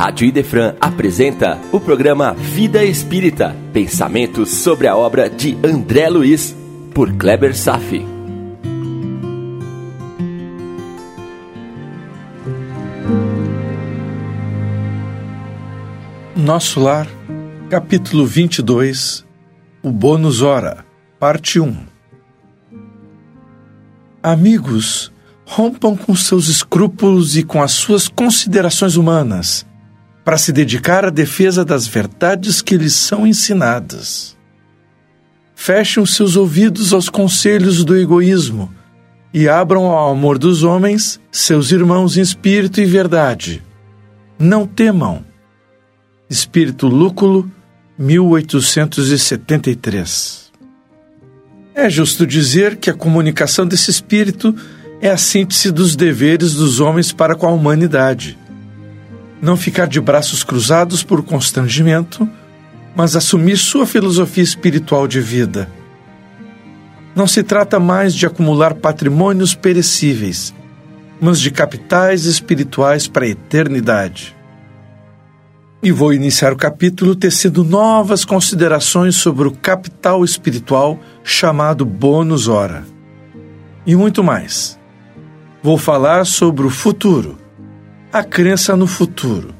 Rádio Idefran apresenta o programa Vida Espírita, pensamentos sobre a obra de André Luiz, por Kleber Safi. Nosso Lar, capítulo 22, o bônus hora, parte 1. Amigos, rompam com seus escrúpulos e com as suas considerações humanas para se dedicar à defesa das verdades que lhes são ensinadas. Fechem seus ouvidos aos conselhos do egoísmo e abram ao amor dos homens, seus irmãos em espírito e verdade. Não temam. Espírito Lúculo, 1873. É justo dizer que a comunicação desse espírito é a síntese dos deveres dos homens para com a humanidade não ficar de braços cruzados por constrangimento, mas assumir sua filosofia espiritual de vida. Não se trata mais de acumular patrimônios perecíveis, mas de capitais espirituais para a eternidade. E vou iniciar o capítulo tecendo novas considerações sobre o capital espiritual chamado bônus hora. E muito mais. Vou falar sobre o futuro a crença no futuro.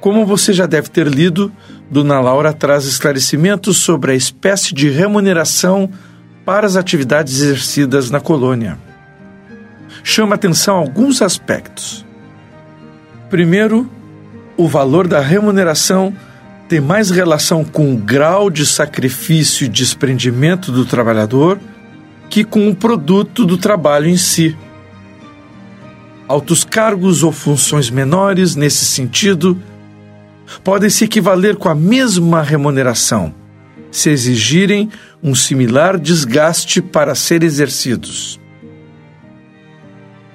Como você já deve ter lido, Dona Laura traz esclarecimentos sobre a espécie de remuneração para as atividades exercidas na colônia. Chama atenção alguns aspectos. Primeiro, o valor da remuneração tem mais relação com o grau de sacrifício e desprendimento do trabalhador que com o produto do trabalho em si altos cargos ou funções menores nesse sentido podem se equivaler com a mesma remuneração, se exigirem um similar desgaste para ser exercidos.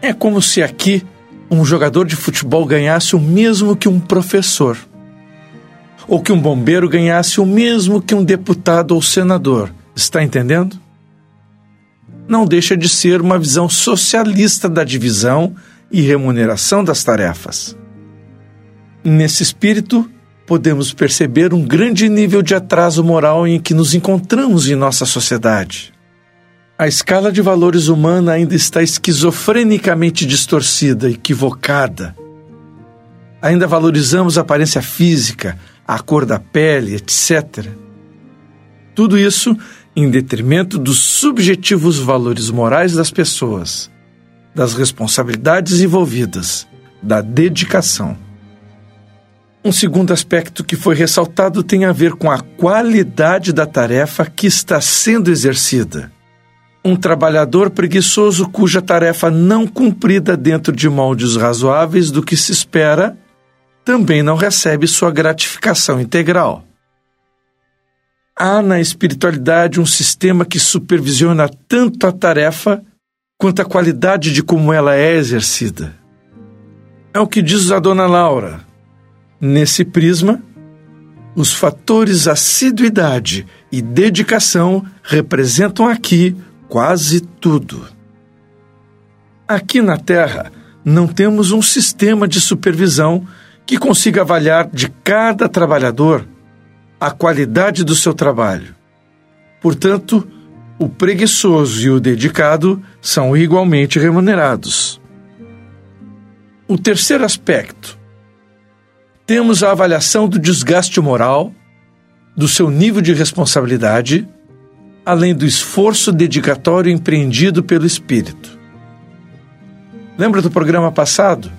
É como se aqui um jogador de futebol ganhasse o mesmo que um professor, ou que um bombeiro ganhasse o mesmo que um deputado ou senador. Está entendendo? Não deixa de ser uma visão socialista da divisão e remuneração das tarefas. Nesse espírito, podemos perceber um grande nível de atraso moral em que nos encontramos em nossa sociedade. A escala de valores humana ainda está esquizofrenicamente distorcida, equivocada. Ainda valorizamos a aparência física, a cor da pele, etc. Tudo isso em detrimento dos subjetivos valores morais das pessoas das responsabilidades envolvidas, da dedicação. Um segundo aspecto que foi ressaltado tem a ver com a qualidade da tarefa que está sendo exercida. Um trabalhador preguiçoso cuja tarefa não cumprida dentro de moldes razoáveis do que se espera também não recebe sua gratificação integral. Há na espiritualidade um sistema que supervisiona tanto a tarefa quanto à qualidade de como ela é exercida. É o que diz a dona Laura. Nesse prisma, os fatores assiduidade e dedicação representam aqui quase tudo. Aqui na Terra, não temos um sistema de supervisão que consiga avaliar de cada trabalhador a qualidade do seu trabalho. Portanto, o preguiçoso e o dedicado são igualmente remunerados. O terceiro aspecto. Temos a avaliação do desgaste moral, do seu nível de responsabilidade, além do esforço dedicatório empreendido pelo espírito. Lembra do programa passado?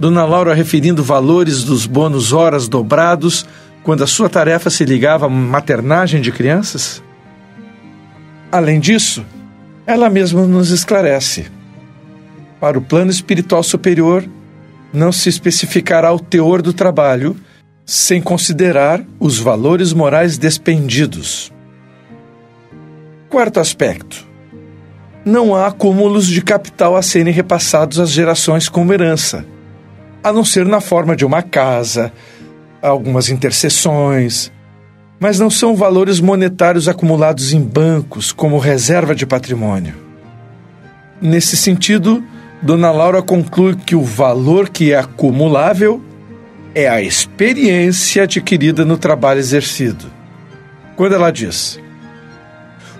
Dona Laura referindo valores dos bônus horas dobrados quando a sua tarefa se ligava à maternagem de crianças? Além disso, ela mesma nos esclarece. Para o plano espiritual superior, não se especificará o teor do trabalho sem considerar os valores morais despendidos. Quarto aspecto: não há acúmulos de capital a serem repassados às gerações como herança, a não ser na forma de uma casa, algumas intercessões, mas não são valores monetários acumulados em bancos como reserva de patrimônio. Nesse sentido, Dona Laura conclui que o valor que é acumulável é a experiência adquirida no trabalho exercido. Quando ela diz: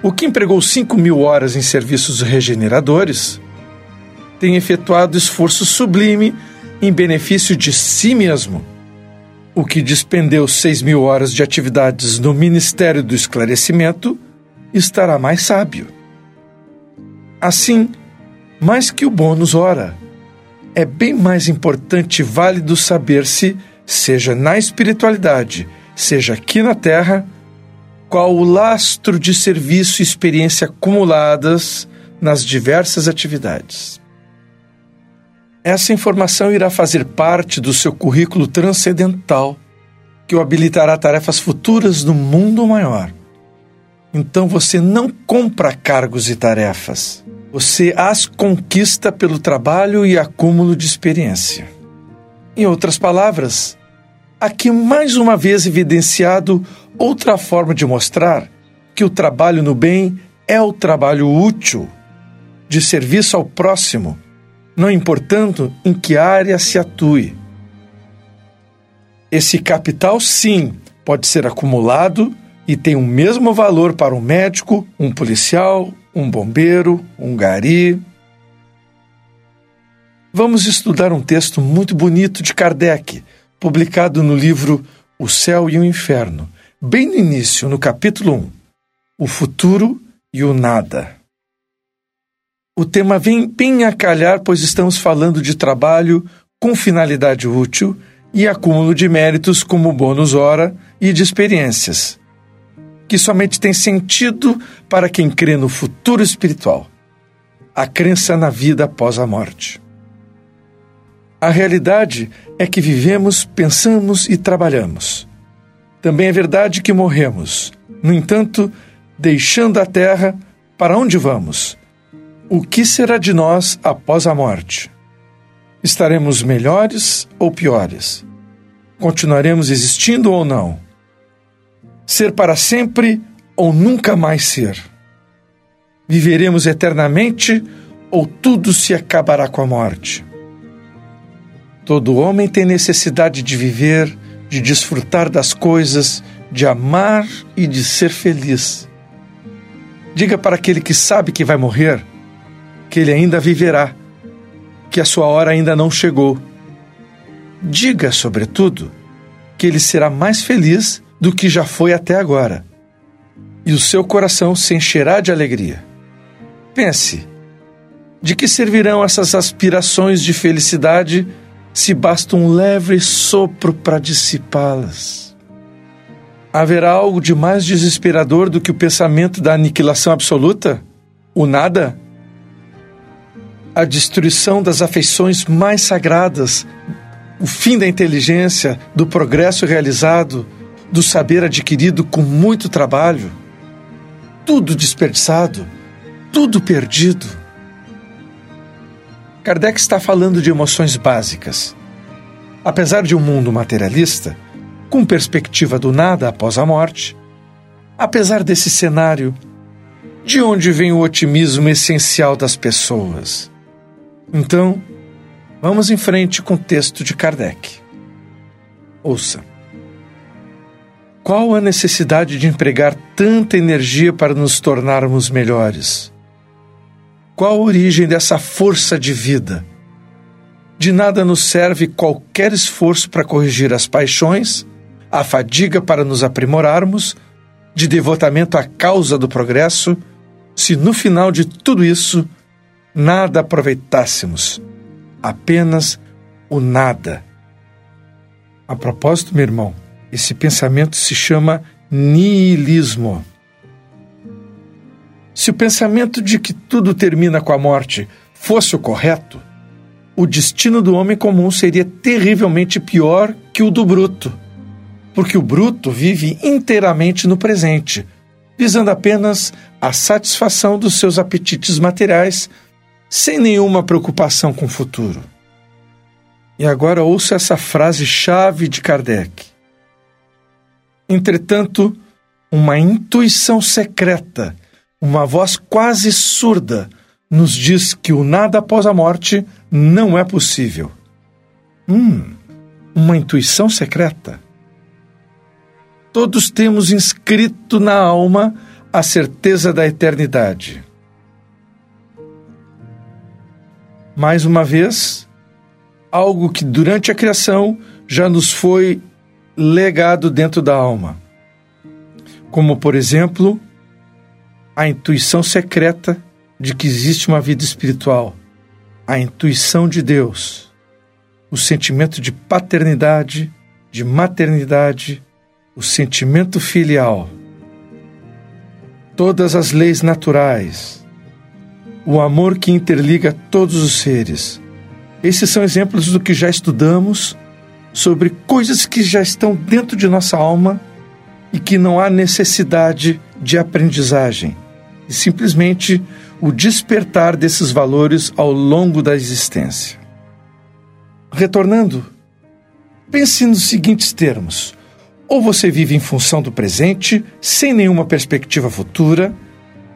O que empregou 5 mil horas em serviços regeneradores tem efetuado esforço sublime em benefício de si mesmo. O que despendeu 6 mil horas de atividades no Ministério do Esclarecimento estará mais sábio. Assim, mais que o bônus hora, é bem mais importante e válido saber-se, seja na espiritualidade, seja aqui na Terra, qual o lastro de serviço e experiência acumuladas nas diversas atividades. Essa informação irá fazer parte do seu currículo transcendental, que o habilitará a tarefas futuras no mundo maior. Então você não compra cargos e tarefas, você as conquista pelo trabalho e acúmulo de experiência. Em outras palavras, aqui mais uma vez evidenciado outra forma de mostrar que o trabalho no bem é o trabalho útil, de serviço ao próximo, não importando em que área se atue. Esse capital, sim, pode ser acumulado e tem o mesmo valor para um médico, um policial, um bombeiro, um gari. Vamos estudar um texto muito bonito de Kardec, publicado no livro O Céu e o Inferno, bem no início, no capítulo 1, O Futuro e o Nada. O tema vem bem a calhar, pois estamos falando de trabalho com finalidade útil e acúmulo de méritos como bônus hora e de experiências, que somente tem sentido para quem crê no futuro espiritual, a crença na vida após a morte. A realidade é que vivemos, pensamos e trabalhamos. Também é verdade que morremos. No entanto, deixando a terra, para onde vamos? O que será de nós após a morte? Estaremos melhores ou piores? Continuaremos existindo ou não? Ser para sempre ou nunca mais ser? Viveremos eternamente ou tudo se acabará com a morte? Todo homem tem necessidade de viver, de desfrutar das coisas, de amar e de ser feliz. Diga para aquele que sabe que vai morrer que ele ainda viverá, que a sua hora ainda não chegou. Diga, sobretudo, que ele será mais feliz do que já foi até agora, e o seu coração se encherá de alegria. Pense: de que servirão essas aspirações de felicidade se basta um leve sopro para dissipá-las? Haverá algo de mais desesperador do que o pensamento da aniquilação absoluta? O nada? A destruição das afeições mais sagradas, o fim da inteligência, do progresso realizado, do saber adquirido com muito trabalho. Tudo desperdiçado, tudo perdido. Kardec está falando de emoções básicas. Apesar de um mundo materialista, com perspectiva do nada após a morte, apesar desse cenário, de onde vem o otimismo essencial das pessoas? Então, vamos em frente com o texto de Kardec. Ouça. Qual a necessidade de empregar tanta energia para nos tornarmos melhores? Qual a origem dessa força de vida? De nada nos serve qualquer esforço para corrigir as paixões, a fadiga para nos aprimorarmos, de devotamento à causa do progresso, se no final de tudo isso nada aproveitássemos, apenas o nada. A propósito, meu irmão, esse pensamento se chama niilismo. Se o pensamento de que tudo termina com a morte fosse o correto, o destino do homem comum seria terrivelmente pior que o do bruto, porque o bruto vive inteiramente no presente, visando apenas a satisfação dos seus apetites materiais sem nenhuma preocupação com o futuro. E agora ouça essa frase-chave de Kardec. Entretanto, uma intuição secreta, uma voz quase surda, nos diz que o nada após a morte não é possível. Hum, uma intuição secreta? Todos temos inscrito na alma a certeza da eternidade. Mais uma vez, algo que durante a criação já nos foi legado dentro da alma. Como, por exemplo, a intuição secreta de que existe uma vida espiritual, a intuição de Deus, o sentimento de paternidade, de maternidade, o sentimento filial, todas as leis naturais, o amor que interliga todos os seres. Esses são exemplos do que já estudamos sobre coisas que já estão dentro de nossa alma e que não há necessidade de aprendizagem, e simplesmente o despertar desses valores ao longo da existência. Retornando, pense nos seguintes termos: ou você vive em função do presente, sem nenhuma perspectiva futura,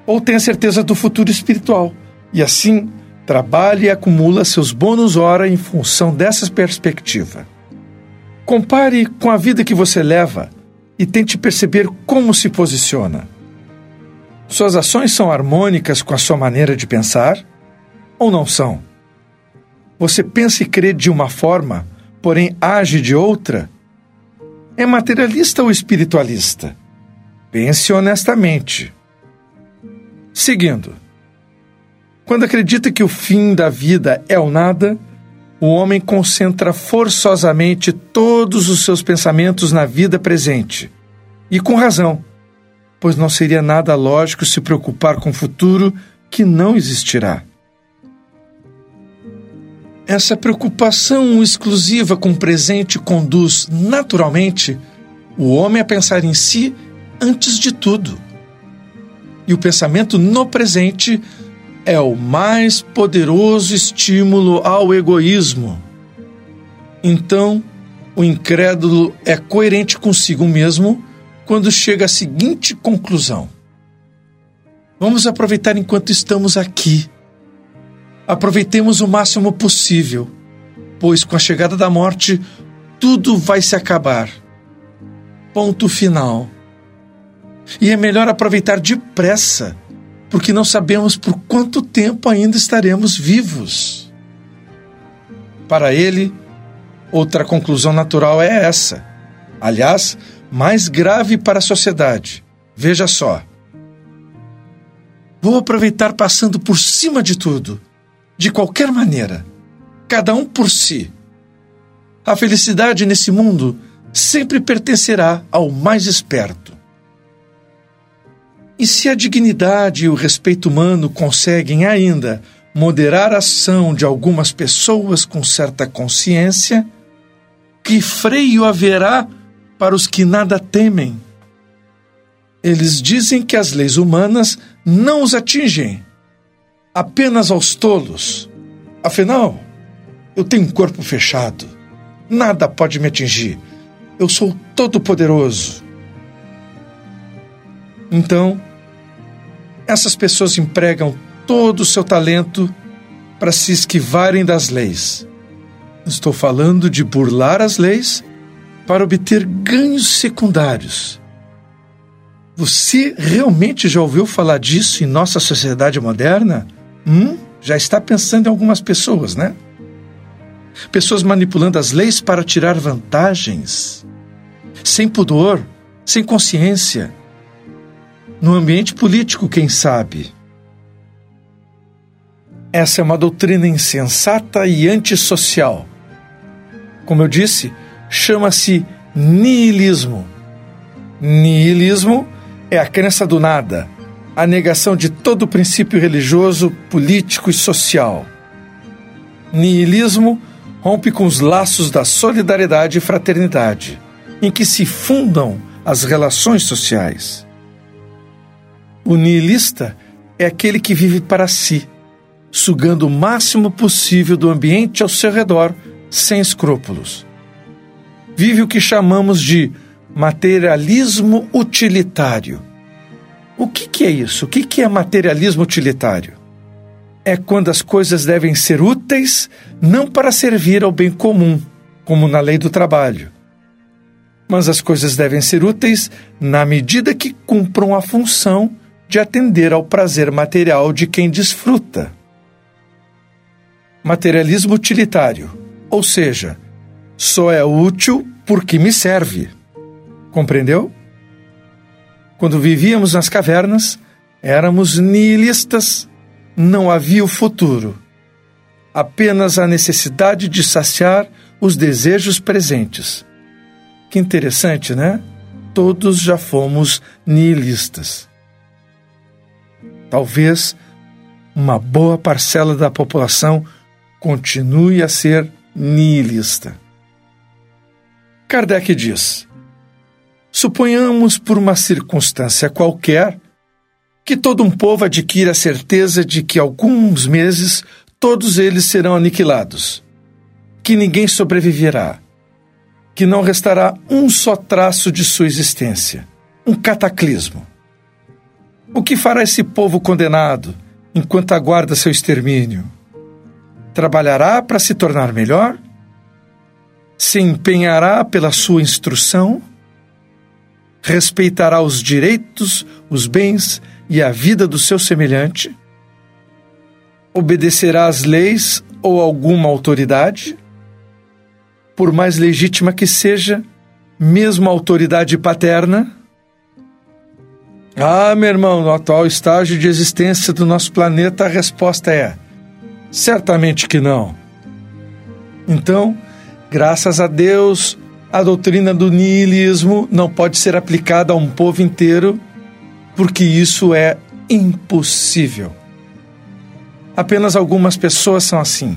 ou tem a certeza do futuro espiritual, e assim trabalha e acumula seus bônus hora em função dessa perspectiva. Compare com a vida que você leva e tente perceber como se posiciona. Suas ações são harmônicas com a sua maneira de pensar ou não são? Você pensa e crê de uma forma, porém age de outra? É materialista ou espiritualista? Pense honestamente. Seguindo. Quando acredita que o fim da vida é o nada, o homem concentra forçosamente todos os seus pensamentos na vida presente. E com razão, pois não seria nada lógico se preocupar com o futuro que não existirá. Essa preocupação exclusiva com o presente conduz, naturalmente, o homem a pensar em si antes de tudo. E o pensamento no presente é o mais poderoso estímulo ao egoísmo. Então, o incrédulo é coerente consigo mesmo quando chega à seguinte conclusão: Vamos aproveitar enquanto estamos aqui. Aproveitemos o máximo possível, pois com a chegada da morte tudo vai se acabar. Ponto final. E é melhor aproveitar depressa porque não sabemos por quanto tempo ainda estaremos vivos. Para ele, outra conclusão natural é essa. Aliás, mais grave para a sociedade. Veja só. Vou aproveitar passando por cima de tudo, de qualquer maneira, cada um por si. A felicidade nesse mundo sempre pertencerá ao mais esperto. E se a dignidade e o respeito humano conseguem ainda moderar a ação de algumas pessoas com certa consciência, que freio haverá para os que nada temem? Eles dizem que as leis humanas não os atingem, apenas aos tolos. Afinal, eu tenho um corpo fechado, nada pode me atingir, eu sou todo-poderoso. Então, essas pessoas empregam todo o seu talento para se esquivarem das leis. Estou falando de burlar as leis para obter ganhos secundários. Você realmente já ouviu falar disso em nossa sociedade moderna? Hum? Já está pensando em algumas pessoas, né? Pessoas manipulando as leis para tirar vantagens, sem pudor, sem consciência no ambiente político, quem sabe. Essa é uma doutrina insensata e antissocial. Como eu disse, chama-se niilismo. Niilismo é a crença do nada, a negação de todo princípio religioso, político e social. Niilismo rompe com os laços da solidariedade e fraternidade, em que se fundam as relações sociais. O nihilista é aquele que vive para si, sugando o máximo possível do ambiente ao seu redor, sem escrúpulos. Vive o que chamamos de materialismo utilitário. O que, que é isso? O que, que é materialismo utilitário? É quando as coisas devem ser úteis não para servir ao bem comum, como na lei do trabalho. Mas as coisas devem ser úteis na medida que cumpram a função de atender ao prazer material de quem desfruta. Materialismo utilitário, ou seja, só é útil porque me serve. Compreendeu? Quando vivíamos nas cavernas, éramos nihilistas, não havia o futuro, apenas a necessidade de saciar os desejos presentes. Que interessante, né? Todos já fomos nihilistas. Talvez uma boa parcela da população continue a ser nihilista. Kardec diz: Suponhamos por uma circunstância qualquer que todo um povo adquira a certeza de que alguns meses todos eles serão aniquilados, que ninguém sobreviverá, que não restará um só traço de sua existência, um cataclismo. O que fará esse povo condenado enquanto aguarda seu extermínio? Trabalhará para se tornar melhor? Se empenhará pela sua instrução? respeitará os direitos, os bens e a vida do seu semelhante? Obedecerá às leis ou alguma autoridade? Por mais legítima que seja, mesmo a autoridade paterna? Ah, meu irmão, no atual estágio de existência do nosso planeta, a resposta é: certamente que não. Então, graças a Deus, a doutrina do niilismo não pode ser aplicada a um povo inteiro, porque isso é impossível. Apenas algumas pessoas são assim.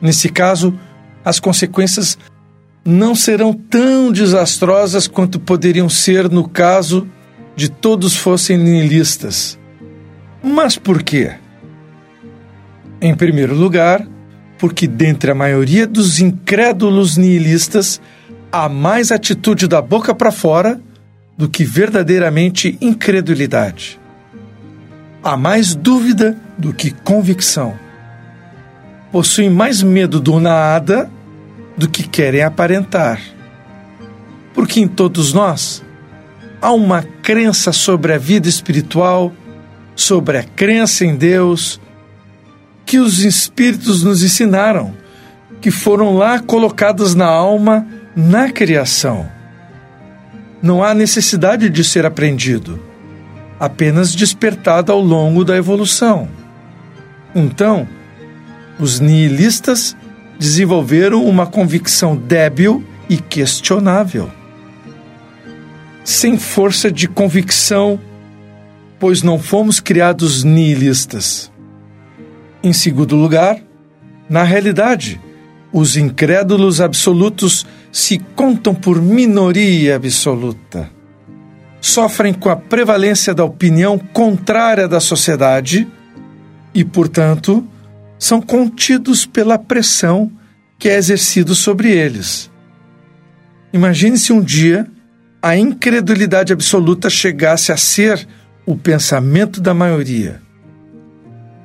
Nesse caso, as consequências não serão tão desastrosas quanto poderiam ser no caso de todos fossem nihilistas. Mas por quê? Em primeiro lugar, porque dentre a maioria dos incrédulos nihilistas há mais atitude da boca para fora do que verdadeiramente incredulidade. Há mais dúvida do que convicção. Possuem mais medo do nada do que querem aparentar. Porque em todos nós há uma crença sobre a vida espiritual, sobre a crença em Deus, que os espíritos nos ensinaram, que foram lá colocados na alma na criação. Não há necessidade de ser aprendido, apenas despertado ao longo da evolução. Então, os nihilistas desenvolveram uma convicção débil e questionável. Sem força de convicção, pois não fomos criados nihilistas. Em segundo lugar, na realidade, os incrédulos absolutos se contam por minoria absoluta. Sofrem com a prevalência da opinião contrária da sociedade e, portanto, são contidos pela pressão que é exercida sobre eles. Imagine se um dia a incredulidade absoluta chegasse a ser o pensamento da maioria.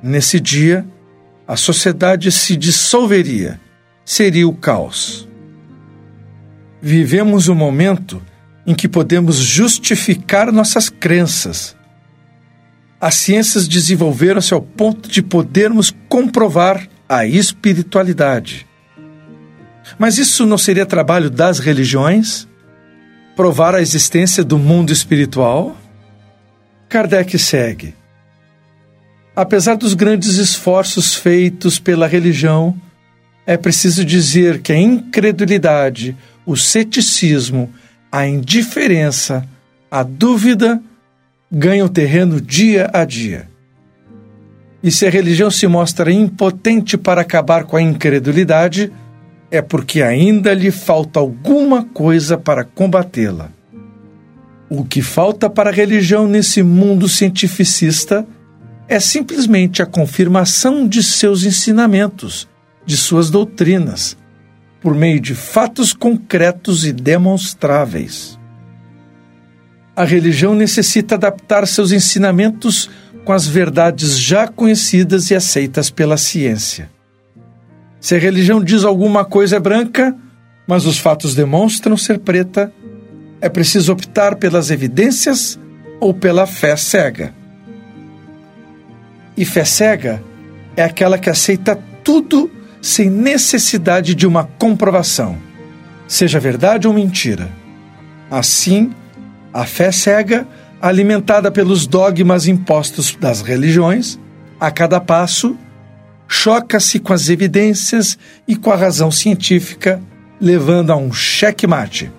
Nesse dia, a sociedade se dissolveria, seria o caos. Vivemos um momento em que podemos justificar nossas crenças. As ciências desenvolveram-se ao ponto de podermos comprovar a espiritualidade. Mas isso não seria trabalho das religiões? Provar a existência do mundo espiritual? Kardec segue. Apesar dos grandes esforços feitos pela religião, é preciso dizer que a incredulidade, o ceticismo, a indiferença, a dúvida ganham terreno dia a dia. E se a religião se mostra impotente para acabar com a incredulidade, é porque ainda lhe falta alguma coisa para combatê-la. O que falta para a religião nesse mundo cientificista é simplesmente a confirmação de seus ensinamentos, de suas doutrinas, por meio de fatos concretos e demonstráveis. A religião necessita adaptar seus ensinamentos com as verdades já conhecidas e aceitas pela ciência. Se a religião diz alguma coisa é branca, mas os fatos demonstram ser preta, é preciso optar pelas evidências ou pela fé cega. E fé cega é aquela que aceita tudo sem necessidade de uma comprovação, seja verdade ou mentira. Assim, a fé cega, alimentada pelos dogmas impostos das religiões, a cada passo, choca-se com as evidências e com a razão científica, levando a um checkmate.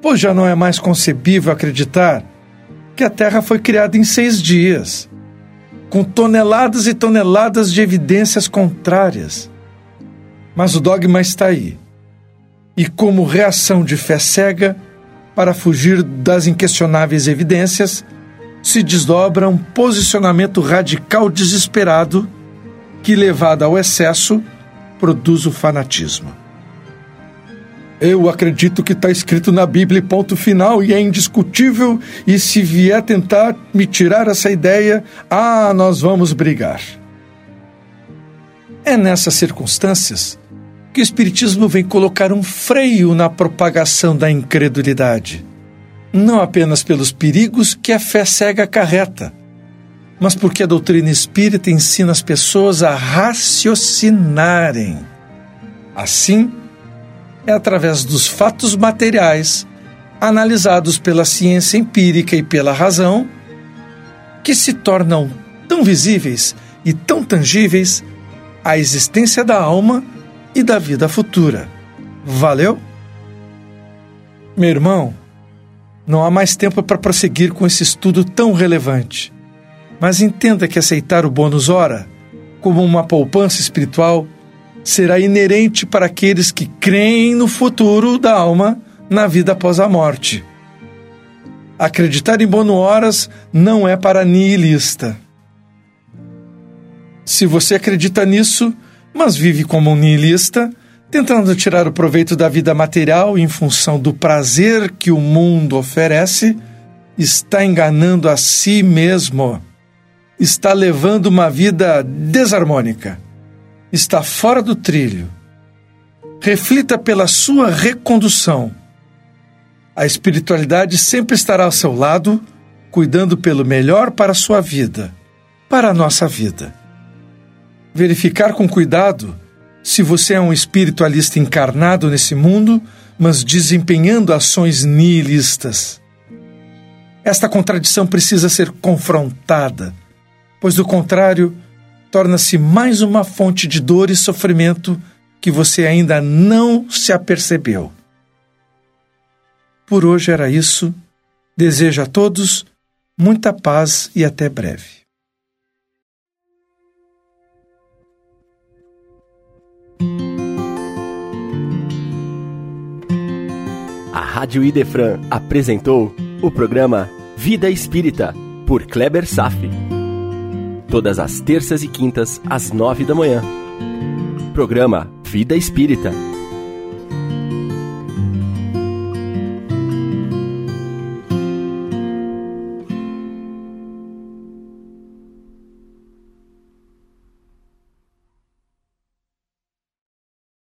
Pois já não é mais concebível acreditar que a Terra foi criada em seis dias, com toneladas e toneladas de evidências contrárias. Mas o dogma está aí. E como reação de fé cega, para fugir das inquestionáveis evidências, se desdobra um posicionamento radical desesperado que, levado ao excesso, produz o fanatismo. Eu acredito que está escrito na Bíblia, ponto final, e é indiscutível. E se vier tentar me tirar essa ideia, ah, nós vamos brigar. É nessas circunstâncias que o Espiritismo vem colocar um freio na propagação da incredulidade. Não apenas pelos perigos que a fé cega acarreta, mas porque a doutrina espírita ensina as pessoas a raciocinarem. Assim, é através dos fatos materiais, analisados pela ciência empírica e pela razão, que se tornam tão visíveis e tão tangíveis a existência da alma e da vida futura. Valeu? Meu irmão, não há mais tempo para prosseguir com esse estudo tão relevante. Mas entenda que aceitar o bônus hora como uma poupança espiritual será inerente para aqueles que creem no futuro da alma na vida após a morte. Acreditar em bônus horas não é para nihilista. Se você acredita nisso, mas vive como um nihilista, tentando tirar o proveito da vida material em função do prazer que o mundo oferece, está enganando a si mesmo. Está levando uma vida desarmônica. Está fora do trilho. Reflita pela sua recondução. A espiritualidade sempre estará ao seu lado, cuidando pelo melhor para a sua vida, para a nossa vida. Verificar com cuidado se você é um espiritualista encarnado nesse mundo, mas desempenhando ações nihilistas. Esta contradição precisa ser confrontada, pois, do contrário, torna-se mais uma fonte de dor e sofrimento que você ainda não se apercebeu. Por hoje era isso. Desejo a todos muita paz e até breve. A Rádio Idefran apresentou o programa Vida Espírita, por Kleber Safi. Todas as terças e quintas, às nove da manhã. Programa Vida Espírita